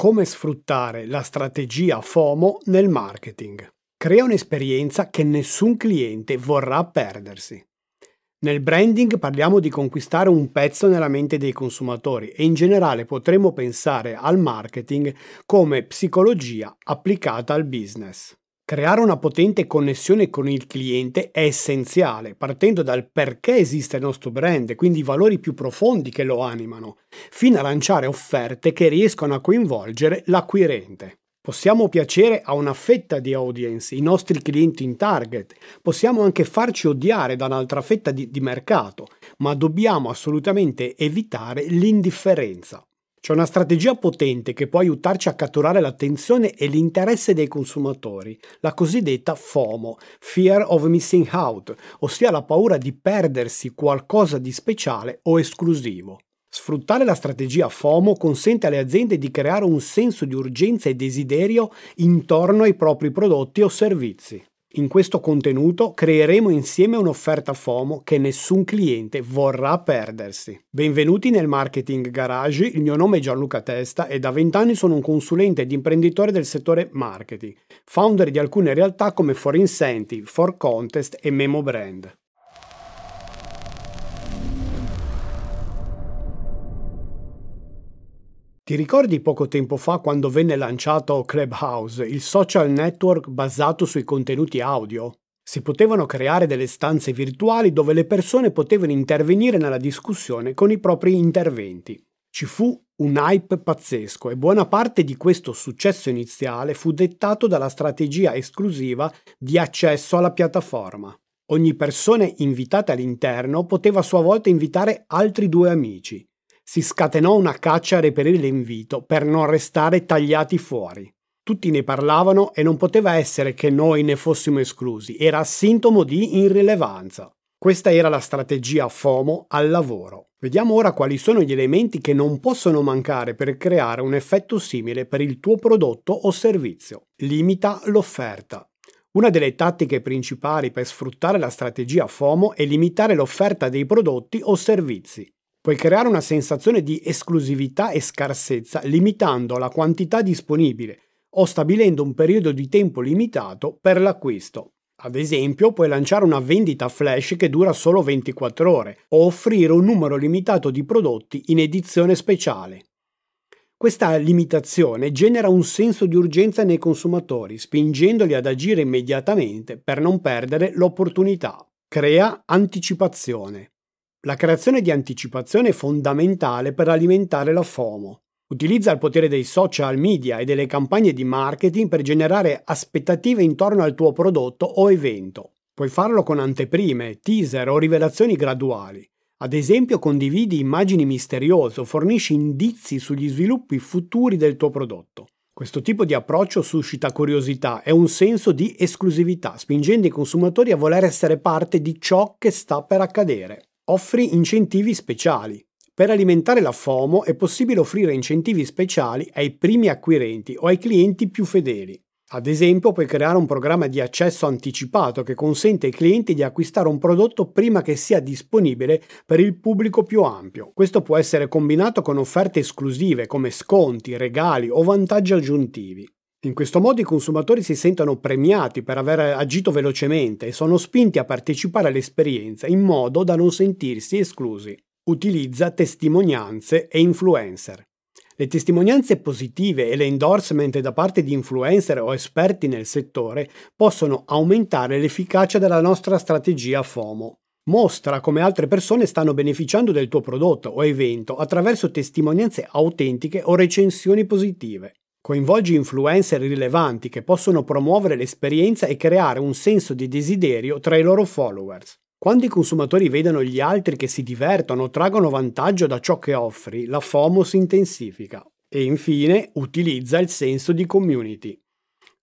come sfruttare la strategia FOMO nel marketing. Crea un'esperienza che nessun cliente vorrà perdersi. Nel branding parliamo di conquistare un pezzo nella mente dei consumatori e in generale potremmo pensare al marketing come psicologia applicata al business. Creare una potente connessione con il cliente è essenziale, partendo dal perché esiste il nostro brand, quindi i valori più profondi che lo animano, fino a lanciare offerte che riescono a coinvolgere l'acquirente. Possiamo piacere a una fetta di audience, i nostri clienti in target, possiamo anche farci odiare da un'altra fetta di, di mercato, ma dobbiamo assolutamente evitare l'indifferenza. C'è una strategia potente che può aiutarci a catturare l'attenzione e l'interesse dei consumatori, la cosiddetta FOMO, Fear of Missing Out, ossia la paura di perdersi qualcosa di speciale o esclusivo. Sfruttare la strategia FOMO consente alle aziende di creare un senso di urgenza e desiderio intorno ai propri prodotti o servizi. In questo contenuto creeremo insieme un'offerta FOMO che nessun cliente vorrà perdersi. Benvenuti nel Marketing Garage, il mio nome è Gianluca Testa e da vent'anni sono un consulente ed imprenditore del settore marketing, founder di alcune realtà come For Incentive, For Contest e Memo Brand. Ti ricordi poco tempo fa quando venne lanciato Clubhouse, il social network basato sui contenuti audio? Si potevano creare delle stanze virtuali dove le persone potevano intervenire nella discussione con i propri interventi. Ci fu un hype pazzesco e buona parte di questo successo iniziale fu dettato dalla strategia esclusiva di accesso alla piattaforma. Ogni persona invitata all'interno poteva a sua volta invitare altri due amici si scatenò una caccia a reperire l'invito per non restare tagliati fuori. Tutti ne parlavano e non poteva essere che noi ne fossimo esclusi, era sintomo di irrilevanza. Questa era la strategia FOMO al lavoro. Vediamo ora quali sono gli elementi che non possono mancare per creare un effetto simile per il tuo prodotto o servizio. Limita l'offerta. Una delle tattiche principali per sfruttare la strategia FOMO è limitare l'offerta dei prodotti o servizi. Puoi creare una sensazione di esclusività e scarsezza limitando la quantità disponibile o stabilendo un periodo di tempo limitato per l'acquisto. Ad esempio, puoi lanciare una vendita flash che dura solo 24 ore o offrire un numero limitato di prodotti in edizione speciale. Questa limitazione genera un senso di urgenza nei consumatori, spingendoli ad agire immediatamente per non perdere l'opportunità. Crea anticipazione. La creazione di anticipazione è fondamentale per alimentare la FOMO. Utilizza il potere dei social media e delle campagne di marketing per generare aspettative intorno al tuo prodotto o evento. Puoi farlo con anteprime, teaser o rivelazioni graduali. Ad esempio condividi immagini misteriose o fornisci indizi sugli sviluppi futuri del tuo prodotto. Questo tipo di approccio suscita curiosità e un senso di esclusività, spingendo i consumatori a voler essere parte di ciò che sta per accadere. Offri incentivi speciali. Per alimentare la FOMO è possibile offrire incentivi speciali ai primi acquirenti o ai clienti più fedeli. Ad esempio, puoi creare un programma di accesso anticipato che consente ai clienti di acquistare un prodotto prima che sia disponibile per il pubblico più ampio. Questo può essere combinato con offerte esclusive come sconti, regali o vantaggi aggiuntivi. In questo modo i consumatori si sentono premiati per aver agito velocemente e sono spinti a partecipare all'esperienza in modo da non sentirsi esclusi. Utilizza testimonianze e influencer. Le testimonianze positive e le endorsement da parte di influencer o esperti nel settore possono aumentare l'efficacia della nostra strategia FOMO. Mostra come altre persone stanno beneficiando del tuo prodotto o evento attraverso testimonianze autentiche o recensioni positive. Coinvolgi influencer rilevanti che possono promuovere l'esperienza e creare un senso di desiderio tra i loro followers. Quando i consumatori vedono gli altri che si divertono o traggono vantaggio da ciò che offri, la FOMO si intensifica. E infine utilizza il senso di community.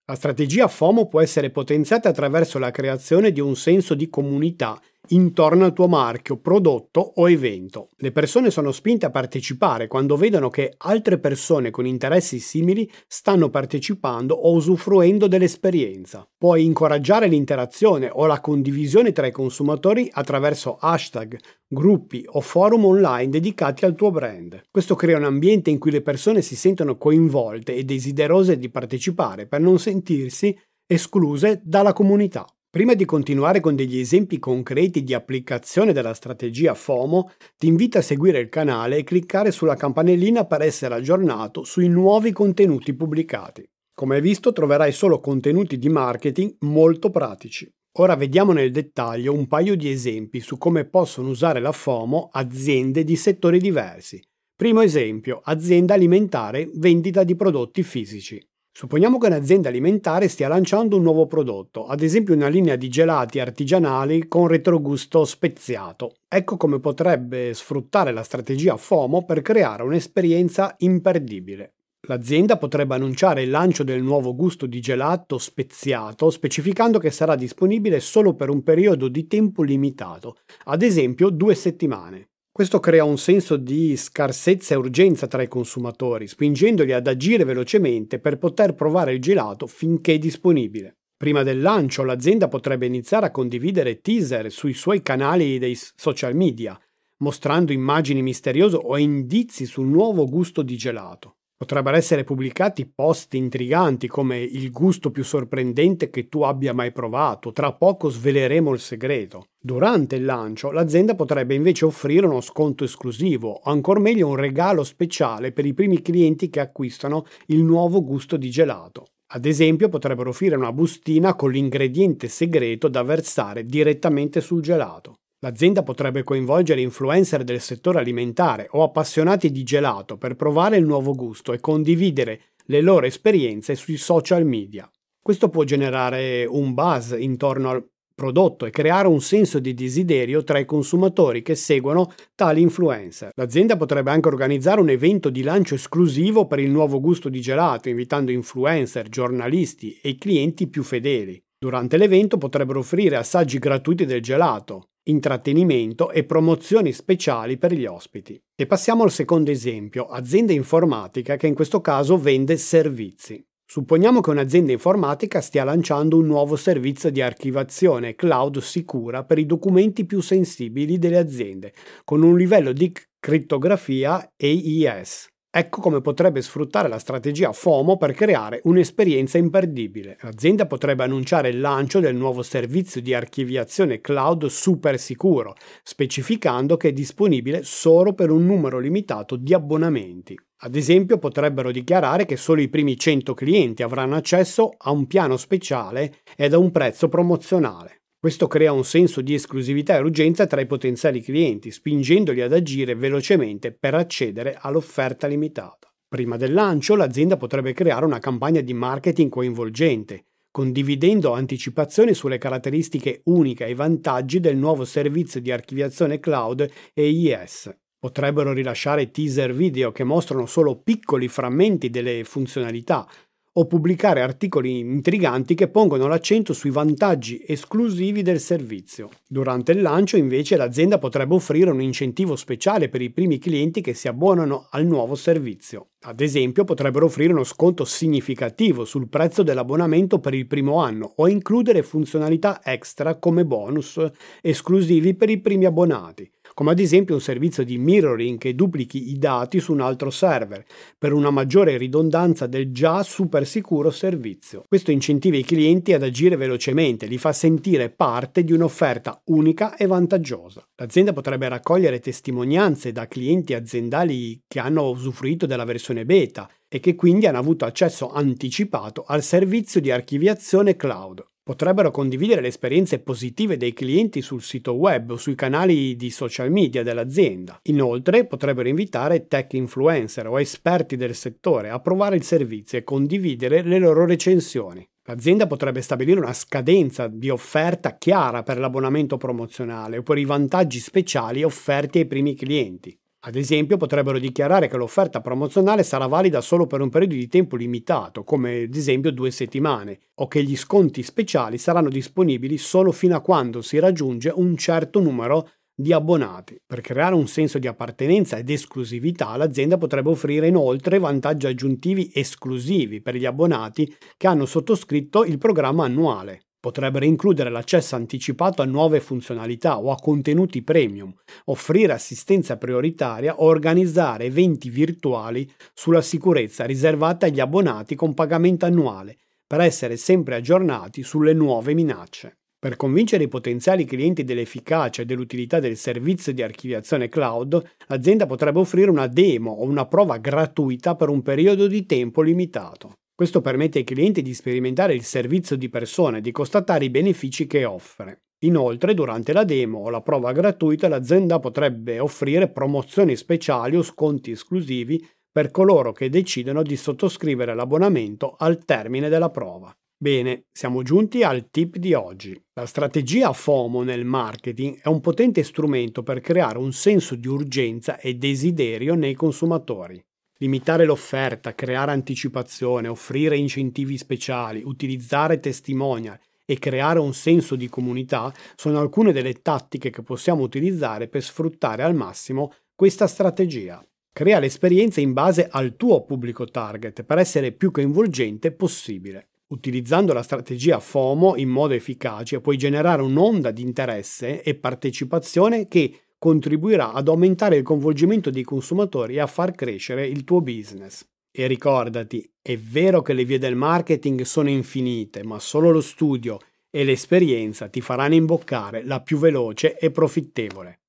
La strategia FOMO può essere potenziata attraverso la creazione di un senso di comunità intorno al tuo marchio, prodotto o evento. Le persone sono spinte a partecipare quando vedono che altre persone con interessi simili stanno partecipando o usufruendo dell'esperienza. Puoi incoraggiare l'interazione o la condivisione tra i consumatori attraverso hashtag, gruppi o forum online dedicati al tuo brand. Questo crea un ambiente in cui le persone si sentono coinvolte e desiderose di partecipare per non sentirsi escluse dalla comunità. Prima di continuare con degli esempi concreti di applicazione della strategia FOMO, ti invito a seguire il canale e cliccare sulla campanellina per essere aggiornato sui nuovi contenuti pubblicati. Come hai visto troverai solo contenuti di marketing molto pratici. Ora vediamo nel dettaglio un paio di esempi su come possono usare la FOMO aziende di settori diversi. Primo esempio, azienda alimentare, vendita di prodotti fisici. Supponiamo che un'azienda alimentare stia lanciando un nuovo prodotto, ad esempio una linea di gelati artigianali con retrogusto speziato. Ecco come potrebbe sfruttare la strategia FOMO per creare un'esperienza imperdibile. L'azienda potrebbe annunciare il lancio del nuovo gusto di gelato speziato specificando che sarà disponibile solo per un periodo di tempo limitato, ad esempio due settimane. Questo crea un senso di scarsezza e urgenza tra i consumatori, spingendoli ad agire velocemente per poter provare il gelato finché disponibile. Prima del lancio l'azienda potrebbe iniziare a condividere teaser sui suoi canali dei social media, mostrando immagini misteriose o indizi sul nuovo gusto di gelato. Potrebbero essere pubblicati post intriganti come il gusto più sorprendente che tu abbia mai provato, tra poco sveleremo il segreto. Durante il lancio l'azienda potrebbe invece offrire uno sconto esclusivo o ancora meglio un regalo speciale per i primi clienti che acquistano il nuovo gusto di gelato. Ad esempio potrebbero offrire una bustina con l'ingrediente segreto da versare direttamente sul gelato. L'azienda potrebbe coinvolgere influencer del settore alimentare o appassionati di gelato per provare il nuovo gusto e condividere le loro esperienze sui social media. Questo può generare un buzz intorno al prodotto e creare un senso di desiderio tra i consumatori che seguono tali influencer. L'azienda potrebbe anche organizzare un evento di lancio esclusivo per il nuovo gusto di gelato, invitando influencer, giornalisti e clienti più fedeli. Durante l'evento potrebbero offrire assaggi gratuiti del gelato, intrattenimento e promozioni speciali per gli ospiti. E passiamo al secondo esempio, azienda informatica che in questo caso vende servizi. Supponiamo che un'azienda informatica stia lanciando un nuovo servizio di archivazione cloud sicura per i documenti più sensibili delle aziende, con un livello di crittografia AES. Ecco come potrebbe sfruttare la strategia FOMO per creare un'esperienza imperdibile. L'azienda potrebbe annunciare il lancio del nuovo servizio di archiviazione cloud super sicuro, specificando che è disponibile solo per un numero limitato di abbonamenti. Ad esempio potrebbero dichiarare che solo i primi 100 clienti avranno accesso a un piano speciale ed a un prezzo promozionale. Questo crea un senso di esclusività e urgenza tra i potenziali clienti, spingendoli ad agire velocemente per accedere all'offerta limitata. Prima del lancio l'azienda potrebbe creare una campagna di marketing coinvolgente, condividendo anticipazioni sulle caratteristiche uniche e vantaggi del nuovo servizio di archiviazione cloud EIS. Potrebbero rilasciare teaser video che mostrano solo piccoli frammenti delle funzionalità, o pubblicare articoli intriganti che pongono l'accento sui vantaggi esclusivi del servizio. Durante il lancio invece l'azienda potrebbe offrire un incentivo speciale per i primi clienti che si abbonano al nuovo servizio. Ad esempio potrebbero offrire uno sconto significativo sul prezzo dell'abbonamento per il primo anno o includere funzionalità extra come bonus esclusivi per i primi abbonati come ad esempio un servizio di mirroring che duplichi i dati su un altro server, per una maggiore ridondanza del già super sicuro servizio. Questo incentiva i clienti ad agire velocemente, li fa sentire parte di un'offerta unica e vantaggiosa. L'azienda potrebbe raccogliere testimonianze da clienti aziendali che hanno usufruito della versione beta e che quindi hanno avuto accesso anticipato al servizio di archiviazione cloud. Potrebbero condividere le esperienze positive dei clienti sul sito web o sui canali di social media dell'azienda. Inoltre potrebbero invitare tech influencer o esperti del settore a provare il servizio e condividere le loro recensioni. L'azienda potrebbe stabilire una scadenza di offerta chiara per l'abbonamento promozionale o per i vantaggi speciali offerti ai primi clienti. Ad esempio, potrebbero dichiarare che l'offerta promozionale sarà valida solo per un periodo di tempo limitato, come ad esempio due settimane, o che gli sconti speciali saranno disponibili solo fino a quando si raggiunge un certo numero di abbonati. Per creare un senso di appartenenza ed esclusività, l'azienda potrebbe offrire inoltre vantaggi aggiuntivi esclusivi per gli abbonati che hanno sottoscritto il programma annuale. Potrebbero includere l'accesso anticipato a nuove funzionalità o a contenuti premium, offrire assistenza prioritaria o organizzare eventi virtuali sulla sicurezza riservata agli abbonati con pagamento annuale per essere sempre aggiornati sulle nuove minacce. Per convincere i potenziali clienti dell'efficacia e dell'utilità del servizio di archiviazione cloud, l'azienda potrebbe offrire una demo o una prova gratuita per un periodo di tempo limitato. Questo permette ai clienti di sperimentare il servizio di persona e di constatare i benefici che offre. Inoltre, durante la demo o la prova gratuita, l'azienda potrebbe offrire promozioni speciali o sconti esclusivi per coloro che decidono di sottoscrivere l'abbonamento al termine della prova. Bene, siamo giunti al tip di oggi. La strategia FOMO nel marketing è un potente strumento per creare un senso di urgenza e desiderio nei consumatori. Limitare l'offerta, creare anticipazione, offrire incentivi speciali, utilizzare testimonial e creare un senso di comunità sono alcune delle tattiche che possiamo utilizzare per sfruttare al massimo questa strategia. Crea l'esperienza in base al tuo pubblico target per essere più coinvolgente possibile. Utilizzando la strategia FOMO in modo efficace puoi generare un'onda di interesse e partecipazione che contribuirà ad aumentare il coinvolgimento dei consumatori e a far crescere il tuo business. E ricordati, è vero che le vie del marketing sono infinite, ma solo lo studio e l'esperienza ti faranno imboccare la più veloce e profittevole.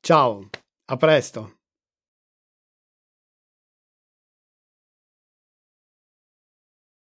Ciao, a presto!